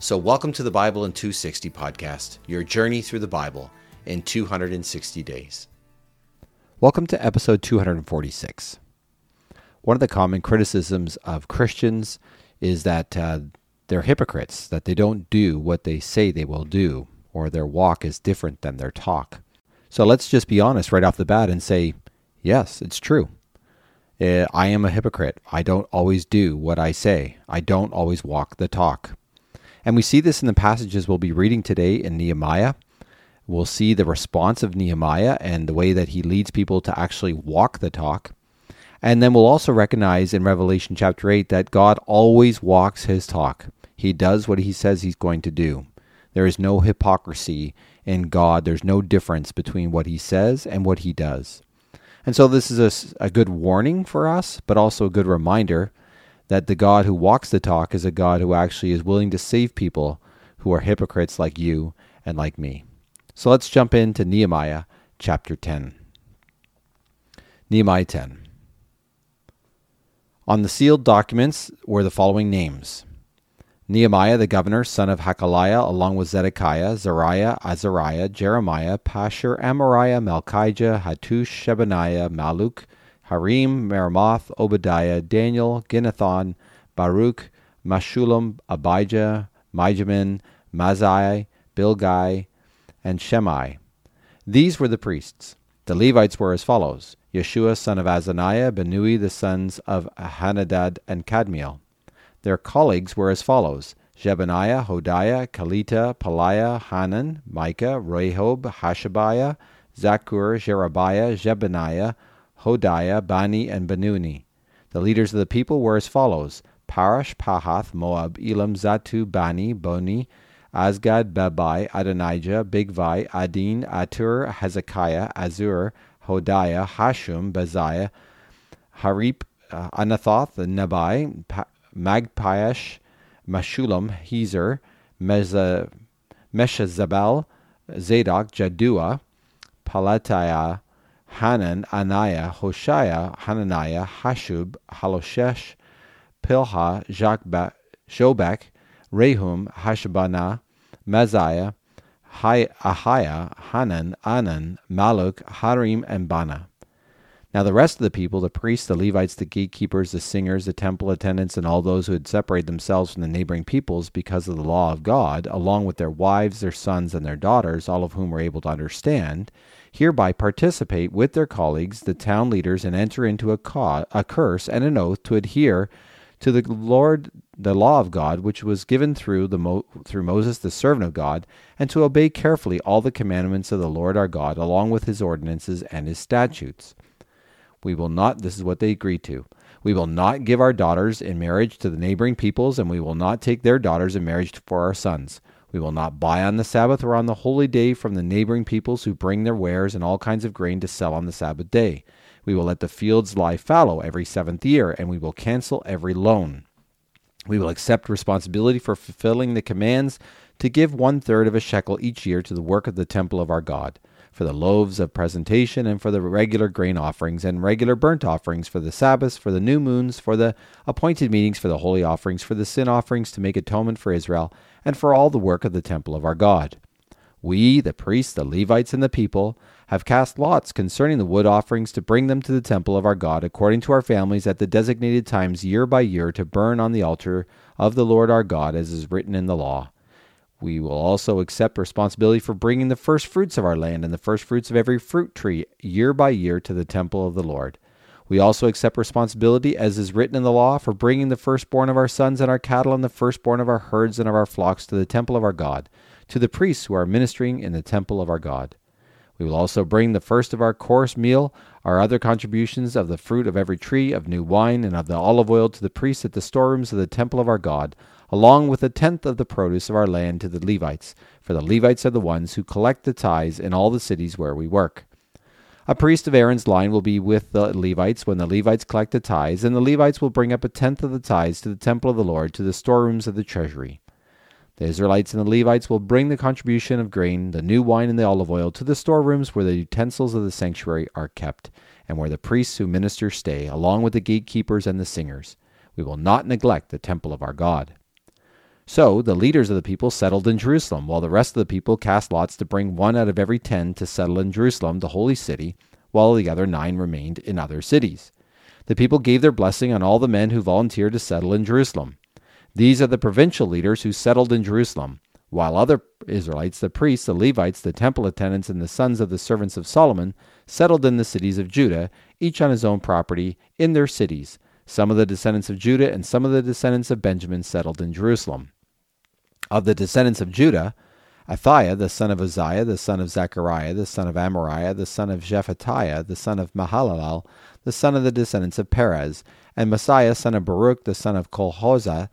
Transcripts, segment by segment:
So, welcome to the Bible in 260 podcast, your journey through the Bible in 260 days. Welcome to episode 246. One of the common criticisms of Christians is that uh, they're hypocrites, that they don't do what they say they will do, or their walk is different than their talk. So, let's just be honest right off the bat and say, yes, it's true. Uh, I am a hypocrite. I don't always do what I say. I don't always walk the talk. And we see this in the passages we'll be reading today in Nehemiah. We'll see the response of Nehemiah and the way that he leads people to actually walk the talk. And then we'll also recognize in Revelation chapter 8 that God always walks his talk. He does what he says he's going to do. There is no hypocrisy in God. There's no difference between what he says and what he does. And so this is a, a good warning for us, but also a good reminder that the God who walks the talk is a God who actually is willing to save people who are hypocrites like you and like me. So let's jump into Nehemiah chapter 10. Nehemiah 10. On the sealed documents were the following names Nehemiah the governor, son of Hakaliah, along with Zedekiah, Zariah, Azariah, Jeremiah, Pashur, Amariah, Malchijah, Hattush, Shebaniah, Malluch, Harim, Meremoth, Obadiah, Daniel, Ginnethon, Baruch, Meshullam, Abijah, Mijamin, Maaseiah, Bilgai, and Shemai. These were the priests. The Levites were as follows Yeshua son of Azaniah, Binnui the sons of Henadad and Kadmiel. Their colleagues were as follows Shebaniah, Hodiah, Kelita, Pelaiah, Hanan, Micah, Rehob, Hashabiah, Zaccur, Sherebiah, Jebaniah, Hodiah, Bani, and Benuni. The leaders of the people were as follows Parash, Pahath, Moab, Elam, Zattu, Bani, Boni, Azgad, Bebai, Adonijah, Bigvai, Adin, Atur, Hezekiah, Azur, Hodiah, Hashum, Beziah, Hariph, uh, Anathoth, Nebai, pa- Magpiash, Meshullam, Hezer, Meshazabel, Zadok, Jaddua, Pelatiah, Hanan, Anaiah, Hoshea, Hananiah, Hashub, Haloshesh, Pilha, Jakba, Shobek, Rehum, Hashabana, Maziah, Ahiah, Hanan, Anan, Maluk, Harim, and Bana. Now the rest of the people, the priests, the Levites, the gatekeepers, the singers, the temple attendants, and all those who had separated themselves from the neighboring peoples because of the law of God, along with their wives, their sons, and their daughters, all of whom were able to understand, hereby participate with their colleagues, the town leaders, and enter into a, ca- a curse and an oath to adhere to the Lord, the law of God, which was given through the Mo- through Moses, the servant of God, and to obey carefully all the commandments of the Lord our God, along with his ordinances and his statutes. We will not, this is what they agree to. We will not give our daughters in marriage to the neighboring peoples, and we will not take their daughters in marriage for our sons. We will not buy on the Sabbath or on the holy day from the neighboring peoples who bring their wares and all kinds of grain to sell on the Sabbath day. We will let the fields lie fallow every seventh year, and we will cancel every loan. We will accept responsibility for fulfilling the commands to give one third of a shekel each year to the work of the temple of our God for the loaves of presentation, and for the regular grain offerings, and regular burnt offerings, for the Sabbaths, for the new moons, for the appointed meetings, for the holy offerings, for the sin offerings to make atonement for Israel, and for all the work of the temple of our God. We, the priests, the Levites, and the people, have cast lots concerning the wood offerings to bring them to the temple of our God according to our families at the designated times year by year to burn on the altar of the Lord our God as is written in the law. We will also accept responsibility for bringing the first fruits of our land and the first fruits of every fruit tree year by year to the temple of the Lord. We also accept responsibility, as is written in the law, for bringing the firstborn of our sons and our cattle and the firstborn of our herds and of our flocks to the temple of our God, to the priests who are ministering in the temple of our God. We will also bring the first of our coarse meal, our other contributions of the fruit of every tree, of new wine, and of the olive oil to the priests at the storerooms of the temple of our God, along with a tenth of the produce of our land to the Levites, for the Levites are the ones who collect the tithes in all the cities where we work. A priest of Aaron's line will be with the Levites when the Levites collect the tithes, and the Levites will bring up a tenth of the tithes to the temple of the Lord, to the storerooms of the treasury. The Israelites and the Levites will bring the contribution of grain, the new wine, and the olive oil to the storerooms where the utensils of the sanctuary are kept, and where the priests who minister stay, along with the gatekeepers and the singers. We will not neglect the temple of our God. So the leaders of the people settled in Jerusalem, while the rest of the people cast lots to bring one out of every ten to settle in Jerusalem, the holy city, while the other nine remained in other cities. The people gave their blessing on all the men who volunteered to settle in Jerusalem. These are the provincial leaders who settled in Jerusalem, while other Israelites, the priests, the Levites, the temple attendants, and the sons of the servants of Solomon, settled in the cities of Judah, each on his own property, in their cities. Some of the descendants of Judah and some of the descendants of Benjamin settled in Jerusalem. Of the descendants of Judah, Athaiah, the son of Uzziah, the son of Zechariah, the son of Amariah, the son of Shephatiah, the son of Mahalalel, the son of the descendants of Perez, and Maaseiah, son of Baruch, the son of Kolhozah,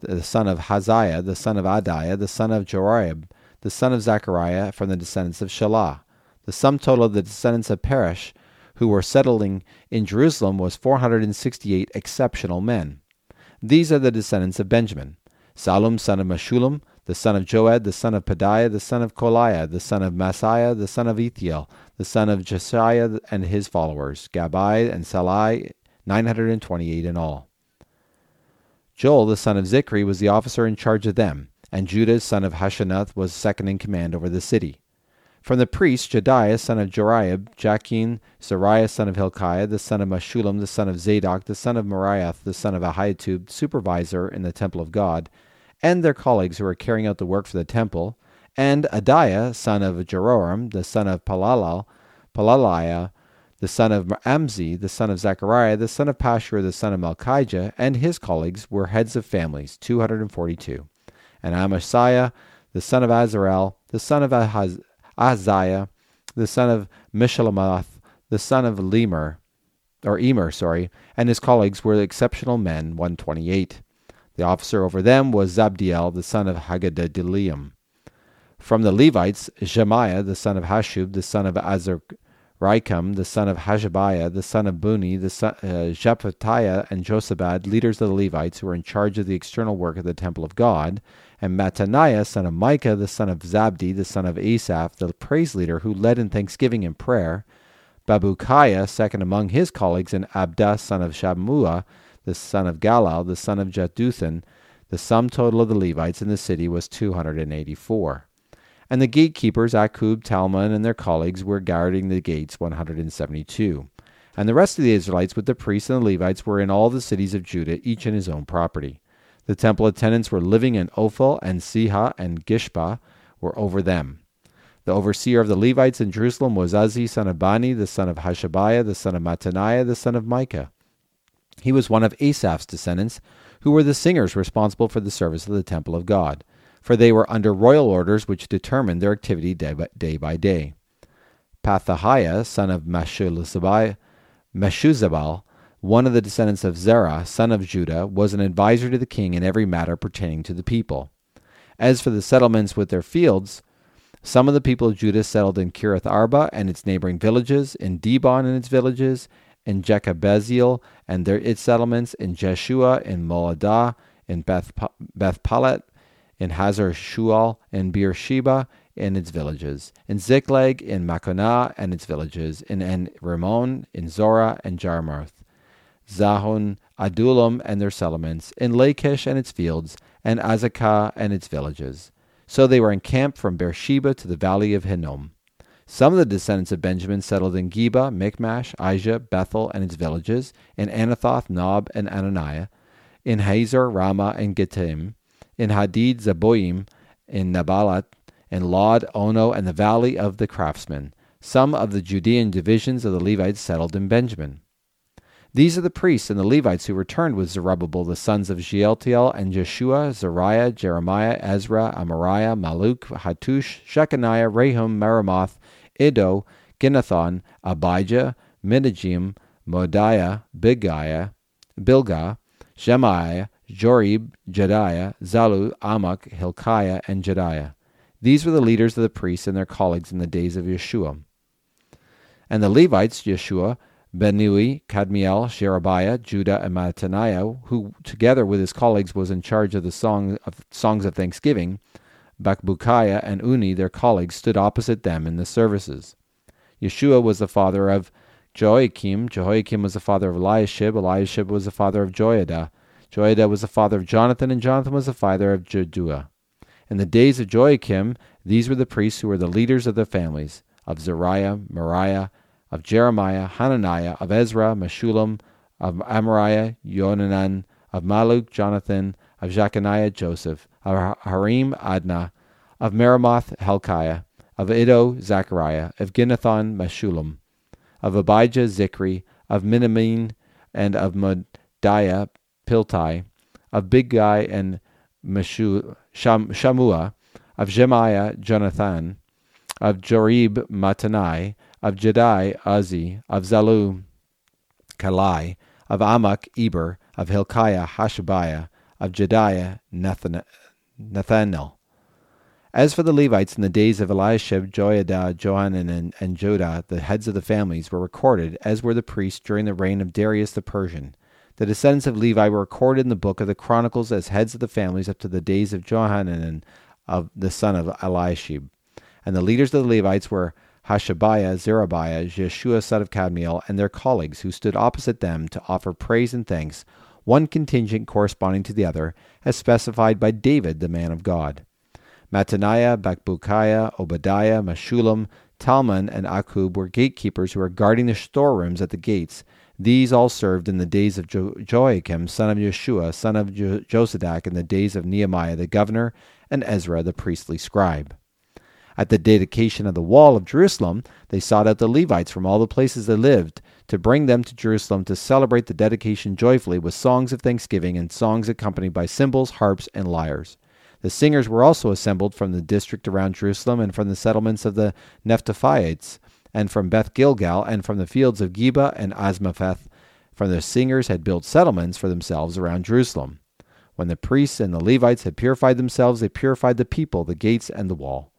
the son of Haziah, the son of Adaiah, the son of Joarib, the son of Zechariah, from the descendants of Shelah. The sum total of the descendants of Perez, who were settling in Jerusalem, was 468 exceptional men. These are the descendants of Benjamin. Salum son of Meshullam, the son of Joed, the son of Pedaiah, the son of Kolaiah, the son of Maaseiah, the son of Ethiel, the son of Josiah and his followers, Gabai and Salai, 928 in all. Joel, the son of Zichri, was the officer in charge of them, and Judah, son of Hashanuth, was second in command over the city. From the priests, Jediah, son of Joriab, Jachin, Zariah, son of Hilkiah, the son of Meshullam, the son of Zadok, the son of Meraioth, the son of Ahitub, supervisor in the temple of God, and their colleagues who were carrying out the work for the temple, and Adaiah, son of Jeroham, the son of Palalal, Palaliah, the son of Amzi, the son of Zechariah, the son of Pashur, the son of Malchijah, and his colleagues were heads of families, 242. And Amasiah, the son of Azarel, the son of Ahaz- Ahaziah, the son of Meshillemoth, the son of Lemer, or Emer, sorry, and his colleagues were exceptional men, 128. The officer over them was Zabdiel, the son of Haggadoliam. From the Levites, Shemaiah, the son of Hashub, the son of Azarikam, the son of Hashabiah, the son of Buni, the son, uh, and Josabad, leaders of the Levites who were in charge of the external work of the temple of God, and Mattaniah, son of Micah, the son of Zabdi, the son of Asaph, the praise leader who led in thanksgiving and prayer, Bakbukiah, second among his colleagues, and Abda, son of Shammua, the son of Galal, the son of Jeduthun. The sum total of the Levites in the city was 284. And the gatekeepers, Akub, Talmon, and their colleagues, were guarding the gates, 172. And the rest of the Israelites with the priests and the Levites were in all the cities of Judah, each in his own property. The temple attendants were living in Ophel, and Siha and Gishpa were over them. The overseer of the Levites in Jerusalem was Uzzi, son of Bani, the son of Hashabiah, the son of Mattaniah, the son of Micah. He was one of Asaph's descendants, who were the singers responsible for the service of the temple of God, for they were under royal orders which determined their activity day by day. By day. Pethahiah, son of Meshuzabal, one of the descendants of Zerah, son of Judah, was an adviser to the king in every matter pertaining to the people. As for the settlements with their fields, some of the people of Judah settled in Kiriath Arba and its neighboring villages, in Dibon and its villages, in Jekabezeel and their its settlements, in Jeshua, in Moladah, in Beth, Beth Palet, in Hazar Shual, in Beersheba, and its villages, in Ziklag, in Makonah and its villages, in En Rimmon, in Zorah and Jarmuth, Zahon, Adullam and their settlements, in Lachish and its fields, and Azekah and its villages. So they were encamped from Beersheba to the valley of Hinnom. Some of the descendants of Benjamin settled in Geba, Michmash, Aijah, Bethel and its villages, in Anathoth, Nob, and Ananiah, in Hazor, Ramah, and Gittim, in Hadid, Zeboim, in Nabalat, in Lod, Ono, and the valley of the craftsmen. Some of the Judean divisions of the Levites settled in Benjamin. These are the priests and the Levites who returned with Zerubbabel, the sons of Shealtiel and Jeshua, Zariah, Jeremiah, Ezra, Amariah, Maluk, Hattush, Shechaniah, Rehum, Meremoth, Iddo, Ginnethon, Abijah, Menachim, Modiah, Bigiah, Bilgah, Shemaiah, Jorib, Jediah, Zalu, Amok, Hilkiah, and Jediah. These were the leaders of the priests and their colleagues in the days of Yeshua. And the Levites, Yeshua, Binnui, Kadmiel, Sherebiah, Judah, and Mattaniah, who together with his colleagues was in charge of the song of songs of thanksgiving, Bakbukiah and Uni, their colleagues, stood opposite them in the services. Yeshua was the father of Joachim, Jehoiakim was the father of Eliashib, Eliashib was the father of Joiada, Joiada was the father of Jonathan, and Jonathan was the father of Jeduah. In the days of Joachim, these were the priests who were the leaders of the families of Zariah, Moriah, of Jeremiah, Hananiah, of Ezra, Meshullam, of Amariah, Yonanan, of Maluk, Jonathan, of Jeconiah, Joseph, of Harim, Adnah, of Meremoth, Helkiah, of Iddo, Zechariah, of Ginnethon, Meshullam, of Abijah, Zikri, of Minamin, and of Modiah, Piltai, of Biggai and Meshu, Sham, Shamua, of Jemiah, Jonathan, of Jorib, Matanai, of Jedai, Uzzi, of Zalu, Kalai, of Amok, Eber, of Hilkiah, Hashabiah, of Jediah, Nathan, Nathanael. As for the Levites in the days of Eliashib, Joiada, Johanan, and, and Jodah, the heads of the families, were recorded, as were the priests during the reign of Darius the Persian. The descendants of Levi were recorded in the book of the Chronicles as heads of the families up to the days of Johanan of the son of Eliashib. And the leaders of the Levites were Hashabiah, Zerubbabel, Jeshua son of Kadmiel, and their colleagues, who stood opposite them to offer praise and thanks, one contingent corresponding to the other, as specified by David, the man of God. Mattaniah, Bakbukiah, Obadiah, Meshullam, Talmon, and Akub were gatekeepers who were guarding the storerooms at the gates. These all served in the days of jo- Joachim, son of Yeshua, son of jo- Josadak, in the days of Nehemiah the governor, and Ezra the priestly scribe. At the dedication of the wall of Jerusalem, they sought out the Levites from all the places they lived to bring them to Jerusalem to celebrate the dedication joyfully with songs of thanksgiving and songs accompanied by cymbals, harps, and lyres. The singers were also assembled from the district around Jerusalem and from the settlements of the Nephtaphites, and from Beth Gilgal, and from the fields of Geba and Asmapheth. For the singers had built settlements for themselves around Jerusalem. When the priests and the Levites had purified themselves, they purified the people, the gates, and the wall.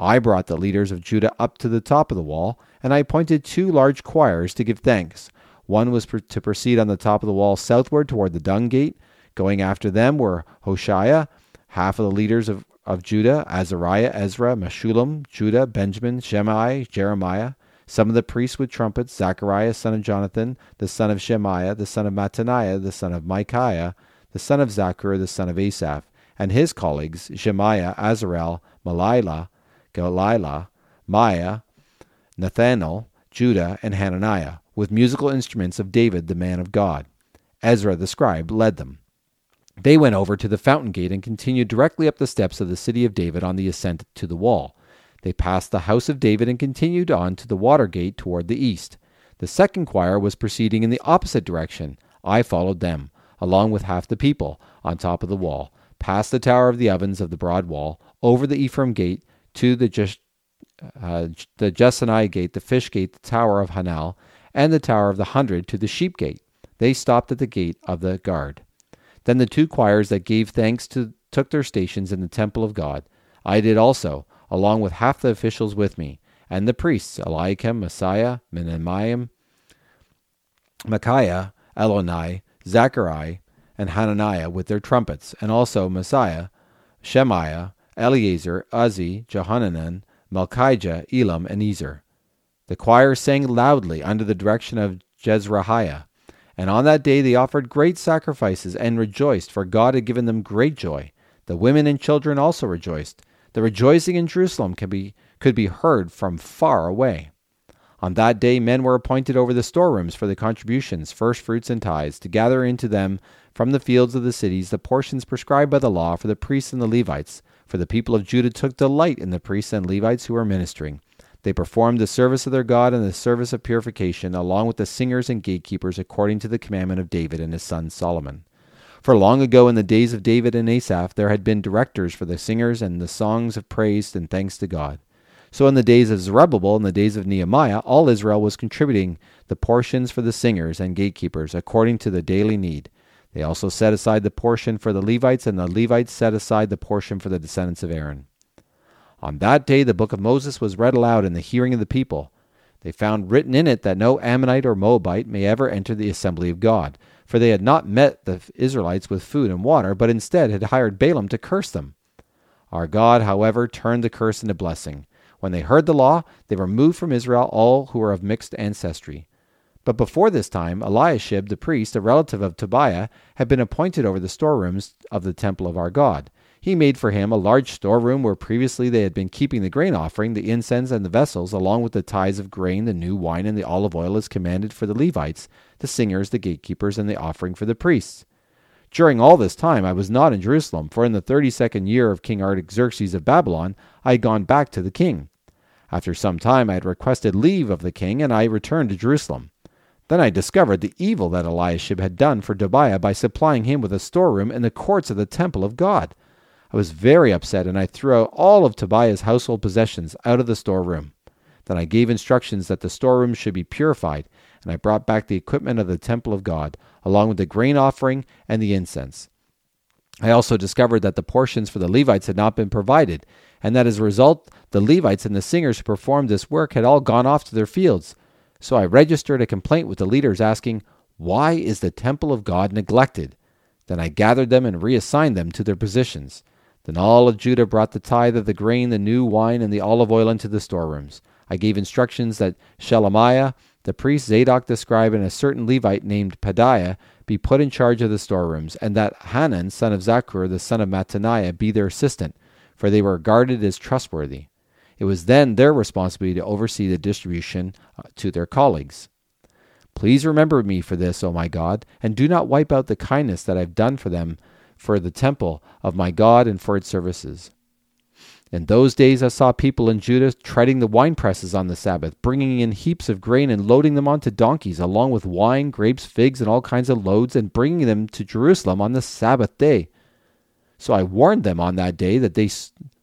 I brought the leaders of Judah up to the top of the wall, and I appointed two large choirs to give thanks. One was to proceed on the top of the wall southward toward the dung gate. Going after them were Hoshea, half of the leaders of, of Judah, Azariah, Ezra, Meshullam, Judah, Benjamin, Shemai, Jeremiah, some of the priests with trumpets, Zechariah, son of Jonathan, the son of Shemaiah, the son of Mattaniah, the son of Micaiah, the son of Zachar, the son of Asaph, and his colleagues, Shemaiah, Azarel, Malila, Galila, Maya, Nathanael, Judah, and Hananiah, with musical instruments of David, the man of God. Ezra the scribe led them. They went over to the fountain gate and continued directly up the steps of the city of David on the ascent to the wall. They passed the house of David and continued on to the water gate toward the east. The second choir was proceeding in the opposite direction. I followed them, along with half the people, on top of the wall, past the tower of the ovens of the broad wall, over the Ephraim gate to the Jes- uh, the Jesaniah gate, the fish gate, the tower of Hanal, and the tower of the hundred to the sheep gate. They stopped at the gate of the guard. Then the two choirs that gave thanks to, took their stations in the temple of God. I did also, along with half the officials with me, and the priests, Eliakim, Messiah, Menamiah, Micaiah, Elonai, Zachariah, and Hananiah with their trumpets, and also Messiah, Shemaiah, Eleazar, Uzzi, Johanan, Malchijah, Elam, and Ezer. The choir sang loudly under the direction of Jezrahiah. And on that day they offered great sacrifices and rejoiced, for God had given them great joy. The women and children also rejoiced. The rejoicing in Jerusalem could be, could be heard from far away. On that day men were appointed over the storerooms for the contributions, first fruits, and tithes, to gather into them from the fields of the cities the portions prescribed by the law for the priests and the Levites. For the people of Judah took delight in the priests and Levites who were ministering. They performed the service of their God and the service of purification, along with the singers and gatekeepers, according to the commandment of David and his son Solomon. For long ago, in the days of David and Asaph, there had been directors for the singers and the songs of praise and thanks to God. So in the days of Zerubbabel and the days of Nehemiah, all Israel was contributing the portions for the singers and gatekeepers, according to the daily need. They also set aside the portion for the Levites, and the Levites set aside the portion for the descendants of Aaron. On that day the book of Moses was read aloud in the hearing of the people. They found written in it that no Ammonite or Moabite may ever enter the assembly of God, for they had not met the Israelites with food and water, but instead had hired Balaam to curse them. Our God, however, turned the curse into blessing. When they heard the law, they removed from Israel all who were of mixed ancestry. But before this time, Eliashib the priest, a relative of Tobiah, had been appointed over the storerooms of the temple of our God. He made for him a large storeroom where previously they had been keeping the grain offering, the incense, and the vessels, along with the tithes of grain, the new wine, and the olive oil as commanded for the Levites, the singers, the gatekeepers, and the offering for the priests. During all this time I was not in Jerusalem, for in the thirty second year of King Artaxerxes of Babylon I had gone back to the king. After some time I had requested leave of the king, and I returned to Jerusalem. Then I discovered the evil that Eliashib had done for Tobiah by supplying him with a storeroom in the courts of the temple of God. I was very upset, and I threw out all of Tobiah's household possessions out of the storeroom. Then I gave instructions that the storeroom should be purified, and I brought back the equipment of the temple of God, along with the grain offering and the incense. I also discovered that the portions for the Levites had not been provided, and that as a result, the Levites and the singers who performed this work had all gone off to their fields. So I registered a complaint with the leaders asking, Why is the temple of God neglected? Then I gathered them and reassigned them to their positions. Then all of Judah brought the tithe of the grain, the new wine, and the olive oil into the storerooms. I gave instructions that Shelemiah, the priest Zadok the scribe, and a certain Levite named Pedaiah be put in charge of the storerooms, and that Hanan, son of Zaccur, the son of Mattaniah, be their assistant, for they were regarded as trustworthy. It was then their responsibility to oversee the distribution uh, to their colleagues. Please remember me for this, O my God, and do not wipe out the kindness that I've done for them for the temple of my God and for its services. In those days I saw people in Judah treading the wine presses on the Sabbath, bringing in heaps of grain and loading them onto donkeys, along with wine, grapes, figs, and all kinds of loads, and bringing them to Jerusalem on the Sabbath day. So I warned them on that day that they,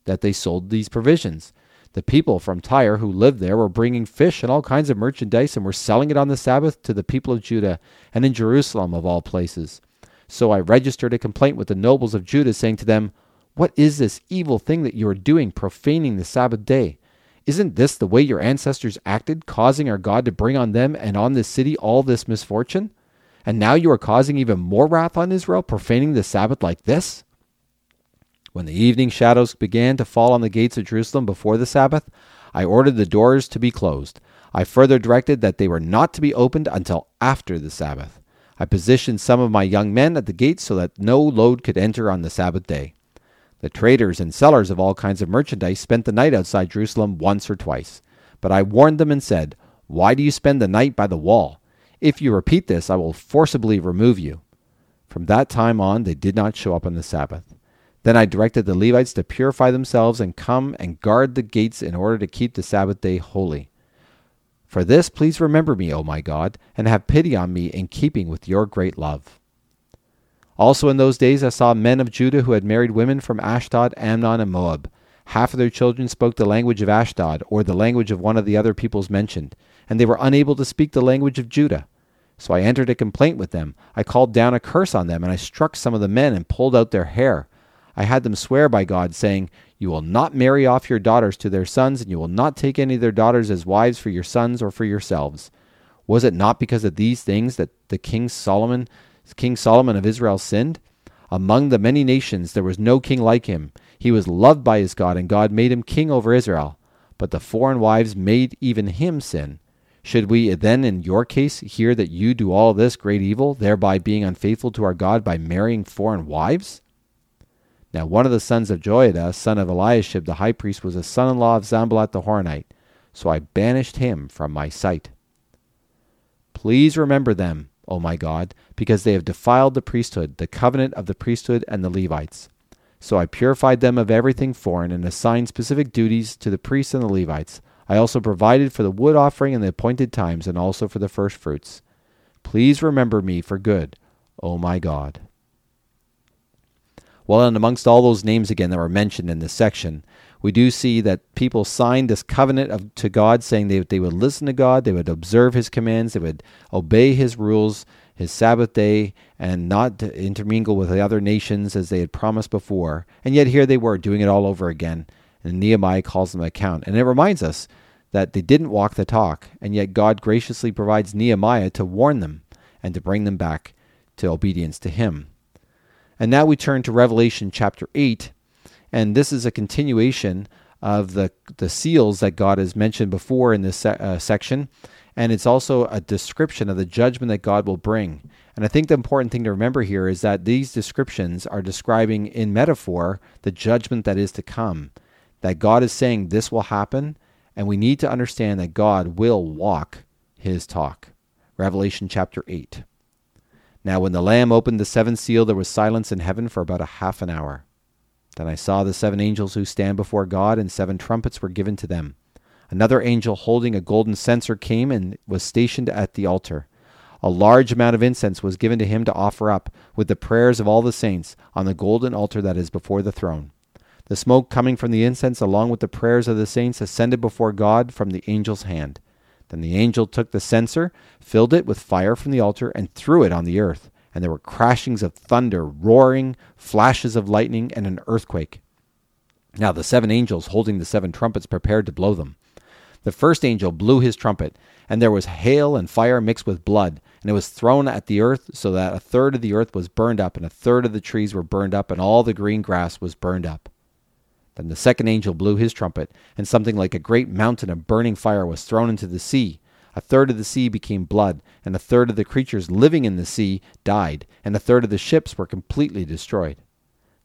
that they sold these provisions. The people from Tyre who lived there were bringing fish and all kinds of merchandise and were selling it on the Sabbath to the people of Judah and in Jerusalem of all places. So I registered a complaint with the nobles of Judah, saying to them, What is this evil thing that you are doing, profaning the Sabbath day? Isn't this the way your ancestors acted, causing our God to bring on them and on this city all this misfortune? And now you are causing even more wrath on Israel, profaning the Sabbath like this? When the evening shadows began to fall on the gates of Jerusalem before the Sabbath, I ordered the doors to be closed. I further directed that they were not to be opened until after the Sabbath. I positioned some of my young men at the gates so that no load could enter on the Sabbath day. The traders and sellers of all kinds of merchandise spent the night outside Jerusalem once or twice. But I warned them and said, Why do you spend the night by the wall? If you repeat this, I will forcibly remove you. From that time on, they did not show up on the Sabbath. Then I directed the Levites to purify themselves and come and guard the gates in order to keep the Sabbath day holy. For this, please remember me, O my God, and have pity on me in keeping with your great love. Also in those days I saw men of Judah who had married women from Ashdod, Ammon, and Moab. Half of their children spoke the language of Ashdod, or the language of one of the other peoples mentioned, and they were unable to speak the language of Judah. So I entered a complaint with them. I called down a curse on them, and I struck some of the men and pulled out their hair. I had them swear by God, saying, You will not marry off your daughters to their sons, and you will not take any of their daughters as wives for your sons or for yourselves. Was it not because of these things that the king Solomon, King Solomon of Israel sinned? Among the many nations there was no king like him. He was loved by his God, and God made him king over Israel. But the foreign wives made even him sin. Should we then, in your case, hear that you do all this great evil, thereby being unfaithful to our God by marrying foreign wives? Now one of the sons of Joiada, son of Eliashib the high priest, was a son in law of Sanballat the Horonite, so I banished him from my sight. Please remember them, O my God, because they have defiled the priesthood, the covenant of the priesthood and the Levites. So I purified them of everything foreign and assigned specific duties to the priests and the Levites. I also provided for the wood offering in the appointed times and also for the first fruits. Please remember me for good, O my God. Well, and amongst all those names again that were mentioned in this section, we do see that people signed this covenant of, to God, saying they, they would listen to God, they would observe His commands, they would obey His rules, his Sabbath day and not intermingle with the other nations as they had promised before. And yet here they were doing it all over again. And Nehemiah calls them account. And it reminds us that they didn't walk the talk, and yet God graciously provides Nehemiah to warn them and to bring them back to obedience to him. And now we turn to Revelation chapter 8, and this is a continuation of the, the seals that God has mentioned before in this uh, section and it's also a description of the judgment that God will bring. And I think the important thing to remember here is that these descriptions are describing in metaphor the judgment that is to come. That God is saying this will happen, and we need to understand that God will walk his talk. Revelation chapter 8. Now, when the Lamb opened the seventh seal, there was silence in heaven for about a half an hour. Then I saw the seven angels who stand before God, and seven trumpets were given to them. Another angel holding a golden censer came and was stationed at the altar. A large amount of incense was given to him to offer up, with the prayers of all the saints, on the golden altar that is before the throne. The smoke coming from the incense, along with the prayers of the saints, ascended before God from the angel's hand. Then the angel took the censer, filled it with fire from the altar, and threw it on the earth. And there were crashings of thunder, roaring, flashes of lightning, and an earthquake. Now the seven angels holding the seven trumpets prepared to blow them. The first angel blew his trumpet, and there was hail and fire mixed with blood, and it was thrown at the earth, so that a third of the earth was burned up, and a third of the trees were burned up, and all the green grass was burned up. Then the second angel blew his trumpet, and something like a great mountain of burning fire was thrown into the sea. A third of the sea became blood, and a third of the creatures living in the sea died, and a third of the ships were completely destroyed.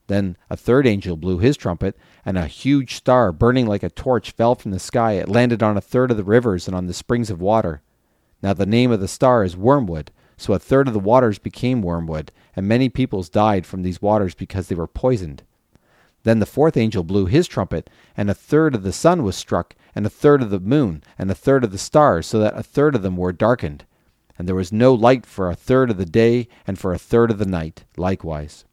Then a third angel blew his trumpet, and a huge star, burning like a torch, fell from the sky. It landed on a third of the rivers and on the springs of water. Now the name of the star is Wormwood. So a third of the waters became wormwood, and many peoples died from these waters because they were poisoned. Then the fourth angel blew his trumpet, and a third of the sun was struck, and a third of the moon, and a third of the stars, so that a third of them were darkened. And there was no light for a third of the day, and for a third of the night likewise.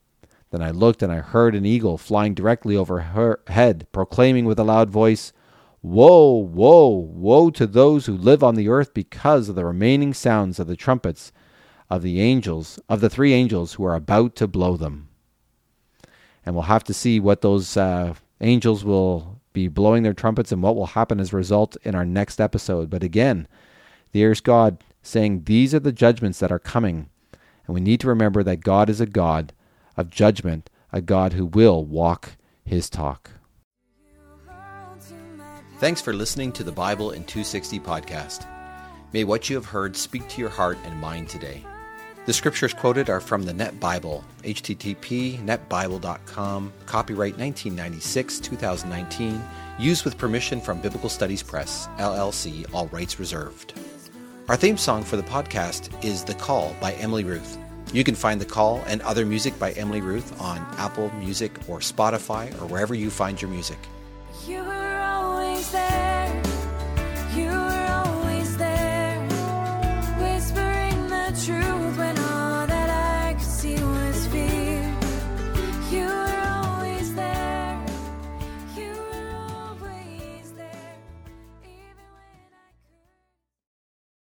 Then I looked, and I heard an eagle flying directly over her head, proclaiming with a loud voice, Woe, woe, woe to those who live on the earth because of the remaining sounds of the trumpets of the angels, of the three angels who are about to blow them. And we'll have to see what those uh, angels will be blowing their trumpets and what will happen as a result in our next episode. But again, there's God saying these are the judgments that are coming. And we need to remember that God is a God of judgment, a God who will walk his talk. Thanks for listening to the Bible in 260 podcast. May what you have heard speak to your heart and mind today. The scriptures quoted are from the Net Bible, http netbible.com, copyright 1996 2019, used with permission from Biblical Studies Press, LLC, all rights reserved. Our theme song for the podcast is The Call by Emily Ruth. You can find The Call and other music by Emily Ruth on Apple Music or Spotify or wherever you find your music. You